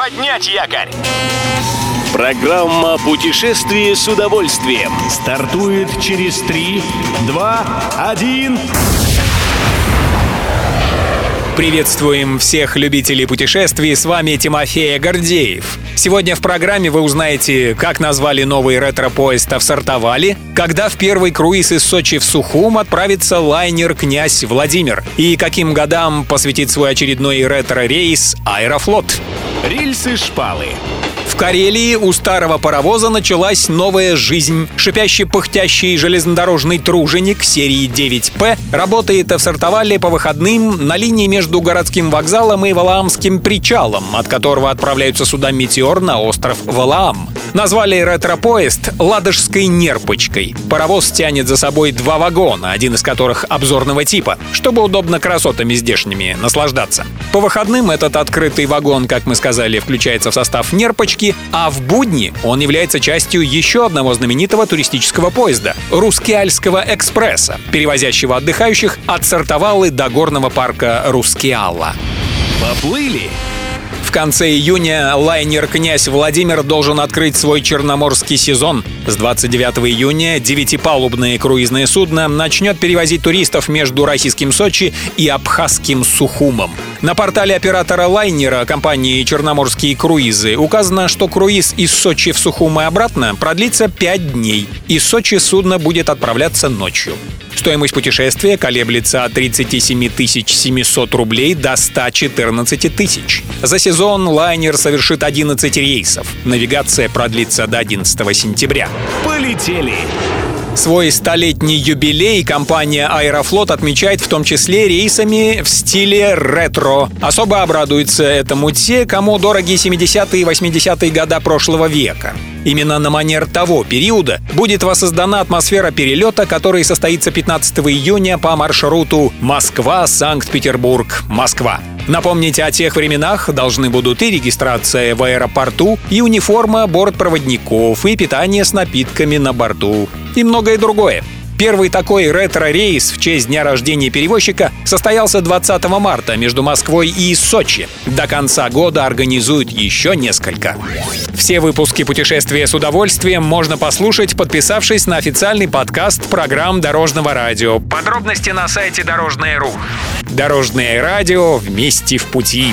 Поднять якорь! Программа «Путешествие с удовольствием» стартует через 3, 2, 1... Приветствуем всех любителей путешествий, с вами Тимофей Гордеев. Сегодня в программе вы узнаете, как назвали новый ретро-поезд в Сартовали, когда в первый круиз из Сочи в Сухум отправится лайнер «Князь Владимир» и каким годам посвятит свой очередной ретро-рейс «Аэрофлот». Рельсы-шпалы в Карелии у старого паровоза началась новая жизнь. Шипящий пыхтящий железнодорожный труженик серии 9П работает в Сартовале по выходным на линии между городским вокзалом и Валаамским причалом, от которого отправляются суда «Метеор» на остров Валаам. Назвали ретро-поезд «Ладожской нерпочкой». Паровоз тянет за собой два вагона, один из которых обзорного типа, чтобы удобно красотами здешними наслаждаться. По выходным этот открытый вагон, как мы сказали, включается в состав нерпочки, а в будни он является частью еще одного знаменитого туристического поезда — Рускеальского экспресса, перевозящего отдыхающих от Сартовалы до горного парка Рускеалла. Поплыли! В конце июня лайнер «Князь Владимир» должен открыть свой черноморский сезон. С 29 июня девятипалубное круизное судно начнет перевозить туристов между российским Сочи и абхазским Сухумом. На портале оператора лайнера компании «Черноморские круизы» указано, что круиз из Сочи в Сухум и обратно продлится 5 дней. Из Сочи судно будет отправляться ночью. Стоимость путешествия колеблется от 37 700 рублей до 114 тысяч. За сезон лайнер совершит 11 рейсов. Навигация продлится до 11 сентября. Полетели! Свой столетний юбилей компания «Аэрофлот» отмечает в том числе рейсами в стиле ретро. Особо обрадуются этому те, кому дороги 70-е и 80-е года прошлого века. Именно на манер того периода будет воссоздана атмосфера перелета, который состоится 15 июня по маршруту Москва-Санкт-Петербург-Москва. Напомнить о тех временах должны будут и регистрация в аэропорту, и униформа бортпроводников, и питание с напитками на борту, и многое другое. Первый такой ретро-рейс в честь дня рождения перевозчика состоялся 20 марта между Москвой и Сочи. До конца года организуют еще несколько. Все выпуски «Путешествия с удовольствием» можно послушать, подписавшись на официальный подкаст программ Дорожного радио. Подробности на сайте Дорожное.ру. Дорожное радио вместе в пути.